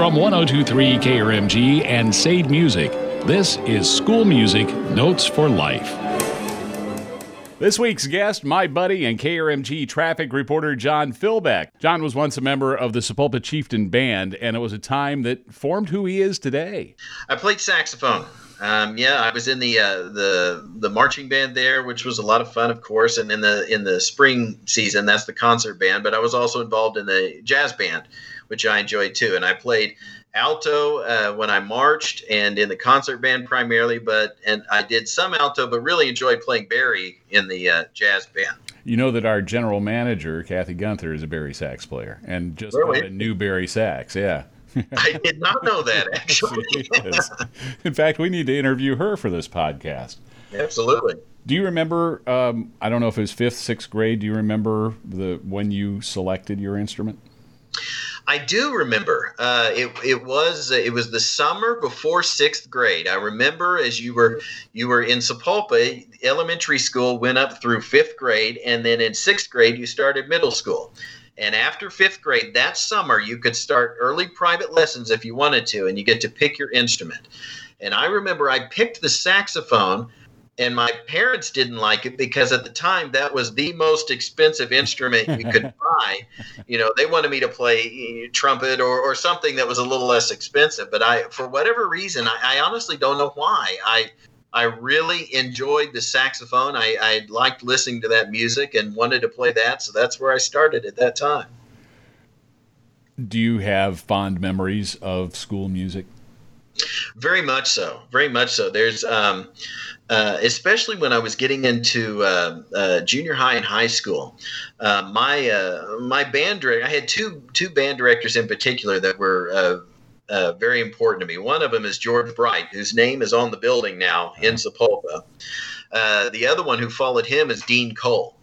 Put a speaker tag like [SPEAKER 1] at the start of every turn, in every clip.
[SPEAKER 1] From 1023 KRMG and Saied Music, this is School Music Notes for Life. This week's guest, my buddy and KRMG traffic reporter John Philbeck. John was once a member of the Sapulpa Chieftain Band, and it was a time that formed who he is today.
[SPEAKER 2] I played saxophone. Um, yeah, I was in the uh, the the marching band there, which was a lot of fun, of course. And in the in the spring season, that's the concert band. But I was also involved in the jazz band, which I enjoyed too. And I played alto uh, when I marched, and in the concert band primarily. But and I did some alto, but really enjoyed playing bari in the uh, jazz band.
[SPEAKER 1] You know that our general manager, Kathy Gunther, is a bari sax player, and just really? got a new bari sax. Yeah.
[SPEAKER 2] I did not know that actually.
[SPEAKER 1] In fact, we need to interview her for this podcast.
[SPEAKER 2] Absolutely.
[SPEAKER 1] Do you remember? Um, I don't know if it was fifth, sixth grade. Do you remember the when you selected your instrument?
[SPEAKER 2] I do remember. Uh, it it was uh, it was the summer before sixth grade. I remember as you were you were in Sapulpa elementary school, went up through fifth grade, and then in sixth grade you started middle school. And after fifth grade, that summer, you could start early private lessons if you wanted to, and you get to pick your instrument. And I remember I picked the saxophone, and my parents didn't like it because at the time that was the most expensive instrument you could buy. You know, they wanted me to play trumpet or, or something that was a little less expensive. But I, for whatever reason, I, I honestly don't know why. I I really enjoyed the saxophone. I, I liked listening to that music and wanted to play that, so that's where I started at that time.
[SPEAKER 1] Do you have fond memories of school music?
[SPEAKER 2] Very much so. Very much so. There's, um, uh, especially when I was getting into uh, uh, junior high and high school, uh, my uh, my band director. I had two two band directors in particular that were uh, uh, very important to me. One of them is George Bright, whose name is on the building now in Sapulpa. Uh, the other one who followed him is Dean Cole.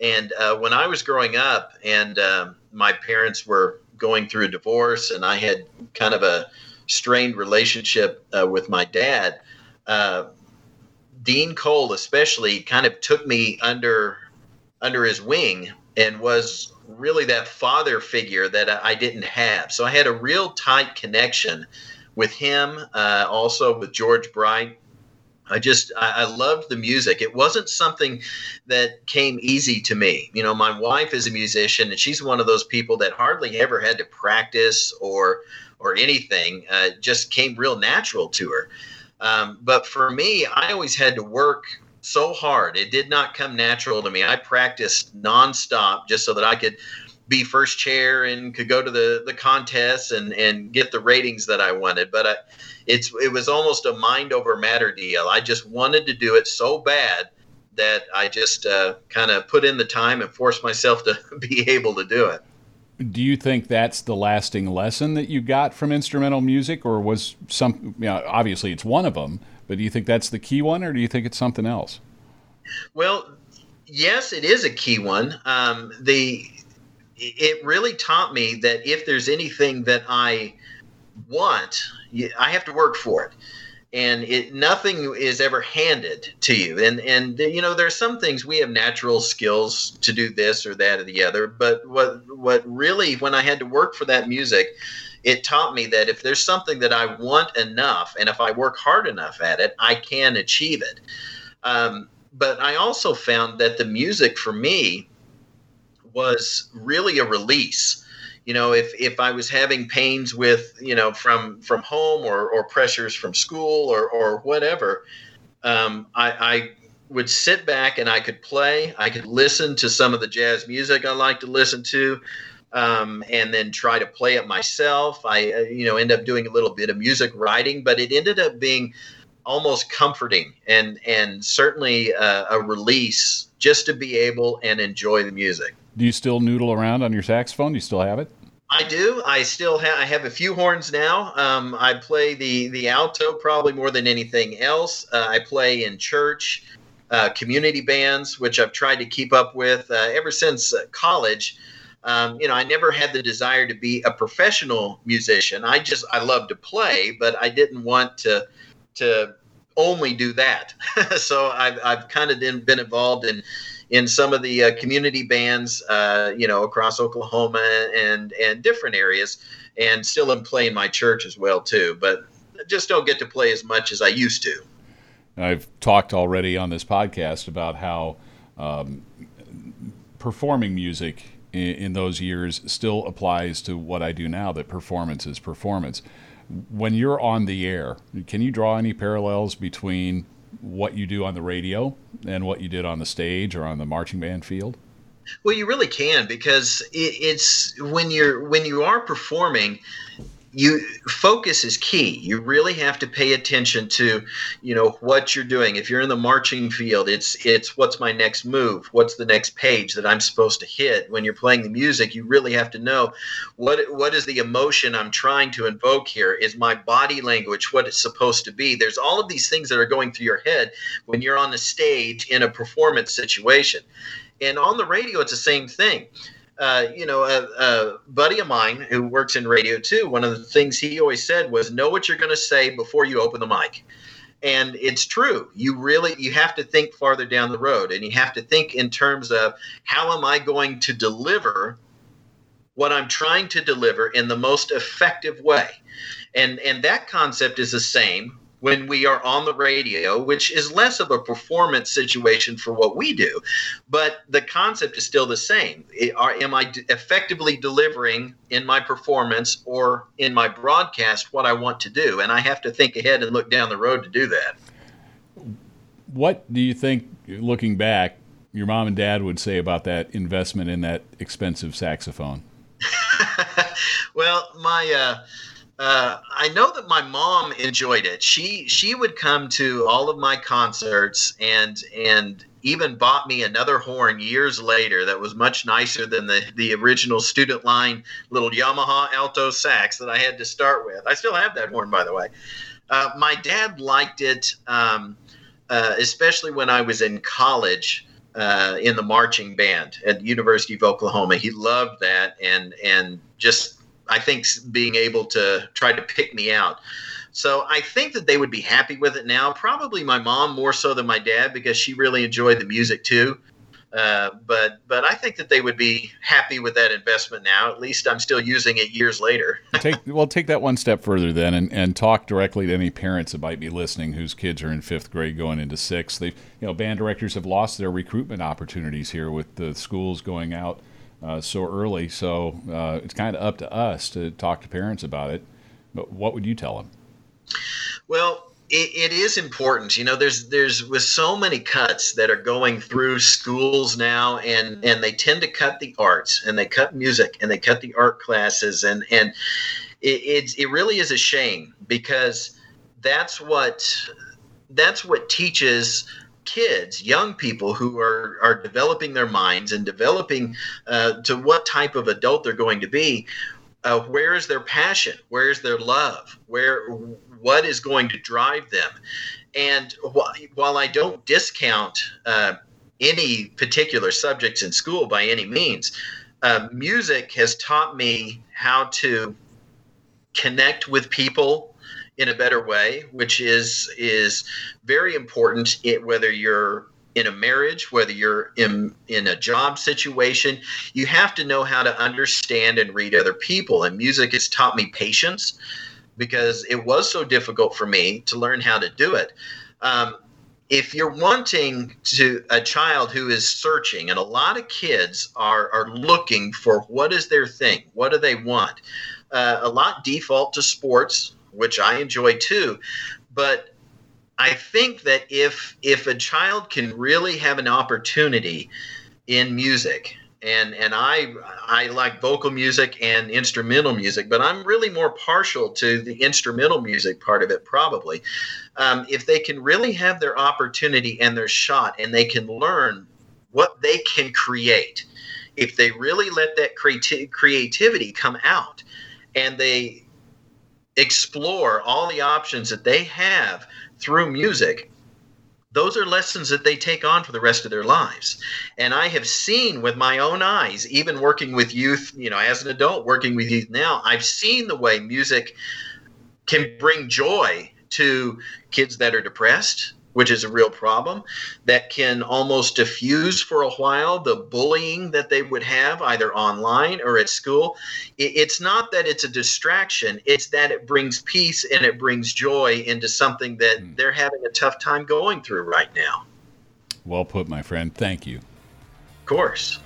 [SPEAKER 2] And uh, when I was growing up, and um, my parents were going through a divorce, and I had kind of a strained relationship uh, with my dad, uh, Dean Cole especially kind of took me under under his wing and was really that father figure that I didn't have. So I had a real tight connection with him, uh, also with George Bright. I just I, loved the music. It wasn't something that came easy to me. You know, my wife is a musician, and she's one of those people that hardly ever had to practice or or anything. Uh, just came real natural to her. Um, but for me, I always had to work so hard. It did not come natural to me. I practiced nonstop just so that I could be first chair and could go to the the contests and and get the ratings that I wanted. But I, it's it was almost a mind over matter deal. I just wanted to do it so bad that I just uh, kind of put in the time and forced myself to be able to do it.
[SPEAKER 1] Do you think that's the lasting lesson that you got from instrumental music, or was some? You know, obviously it's one of them but do you think that's the key one, or do you think it's something else?
[SPEAKER 2] Well, yes, it is a key one. Um, the it really taught me that if there's anything that I want, I have to work for it. And it, nothing is ever handed to you. And and you know there are some things we have natural skills to do this or that or the other. But what what really when I had to work for that music, it taught me that if there's something that I want enough, and if I work hard enough at it, I can achieve it. Um, but I also found that the music for me was really a release. You know, if, if I was having pains with, you know, from from home or, or pressures from school or, or whatever, um, I, I would sit back and I could play. I could listen to some of the jazz music I like to listen to um, and then try to play it myself. I, uh, you know, end up doing a little bit of music writing, but it ended up being almost comforting and and certainly uh, a release just to be able and enjoy the music.
[SPEAKER 1] Do you still noodle around on your saxophone? Do you still have it?
[SPEAKER 2] I do. I still have. I have a few horns now. Um, I play the the alto probably more than anything else. Uh, I play in church, uh, community bands, which I've tried to keep up with uh, ever since uh, college um, you know, I never had the desire to be a professional musician. I just I love to play, but I didn't want to to only do that. so I've I've kind of been, been involved in in some of the uh, community bands, uh, you know, across Oklahoma and and different areas, and still am playing my church as well too. But just don't get to play as much as I used to.
[SPEAKER 1] I've talked already on this podcast about how um, performing music in, in, those years still applies to what I do now. That performance is performance. When you're on the air, can you draw any parallels between what you do on the radio and what you did on the stage or on the marching band field?
[SPEAKER 2] Well, you really can because it, it's when you're when you are performing, you focus is key. You really have to pay attention to you know what you're doing. If you're in the marching field it's it's what's my next move? What's the next page that i'm supposed to hit? When you're playing the music you really have to know what what is the emotion i'm trying to invoke here? Is my body language what it's supposed to be? There's all of these things that are going through your head when you're on the stage in a performance situation. And on the radio it's the same thing uh, you know, a, a, buddy of mine who works in radio too, one of the things he always said was know what you're going to say before you open the mic. And it's true. You really you have to think farther down the road and you have to think in terms of how am I going to deliver what I'm trying to deliver in the most effective way. And and that concept is the same when we are on the radio, which is less of a performance situation for what we do, but the concept is still the same. Are, am I effectively delivering in my performance or in my broadcast what I want to do? And I have to think ahead and look down the road to do that.
[SPEAKER 1] What do you think, looking back, your mom and dad would say about that investment in that expensive saxophone?
[SPEAKER 2] well, my. Uh, uh, I know that my mom enjoyed it. She she would come to all of my concerts and and even bought me another horn years later that was much nicer than the the original student line little Yamaha alto sax that I had to start with. I still have that horn, by the way. Uh, my dad liked it, um, uh, especially when I was in college. Uh, in the marching band at University of Oklahoma, he loved that, and and just I think being able to try to pick me out. So I think that they would be happy with it now. Probably my mom more so than my dad because she really enjoyed the music too. Uh, but but I think that they would be happy with that investment now. At least I'm still using it years later.
[SPEAKER 1] take well, take that one step further then, and, and talk directly to any parents that might be listening whose kids are in fifth grade going into sixth. They you know band directors have lost their recruitment opportunities here with the schools going out uh, so early. So uh, it's kind of up to us to talk to parents about it. But what would you tell them?
[SPEAKER 2] Well, it, it is important. You know, there's there's with so many cuts that are going through schools now, and and they tend to cut the arts, and they cut music, and they cut the art classes, and and it it, it really is a shame because that's what that's what teaches kids, young people who are, are developing their minds and developing uh, to what type of adult they're going to be. Uh, where is their passion? Where is their love? Where what is going to drive them? And wh- while I don't discount uh, any particular subjects in school by any means, uh, music has taught me how to connect with people in a better way, which is is very important. It, whether you're in a marriage, whether you're in in a job situation, you have to know how to understand and read other people. And music has taught me patience because it was so difficult for me to learn how to do it. Um, if you're wanting to a child who is searching and a lot of kids are are looking for what is their thing what do they want uh, a lot default to sports which I enjoy too. But I think that if if a child can really have an opportunity in music, and and I I like vocal music and instrumental music, but I'm really more partial to the instrumental music part of it probably. Um, if they can really have their opportunity and their shot, and they can learn what they can create, if they really let that creati- creativity come out, and they explore all the options that they have through music those are lessons that they take on for the rest of their lives. And i have seen with my own eyes even working with youth you know as an adult working with youth now i've seen the way music can bring joy to kids that are depressed which is a real problem that can almost diffuse for a while the bullying that they would have either online or at school. It's not that it's a distraction, it's that it brings peace and it brings joy into something that mm. they're having a tough time going through right now.
[SPEAKER 1] Well put, my friend. Thank you.
[SPEAKER 2] Of course.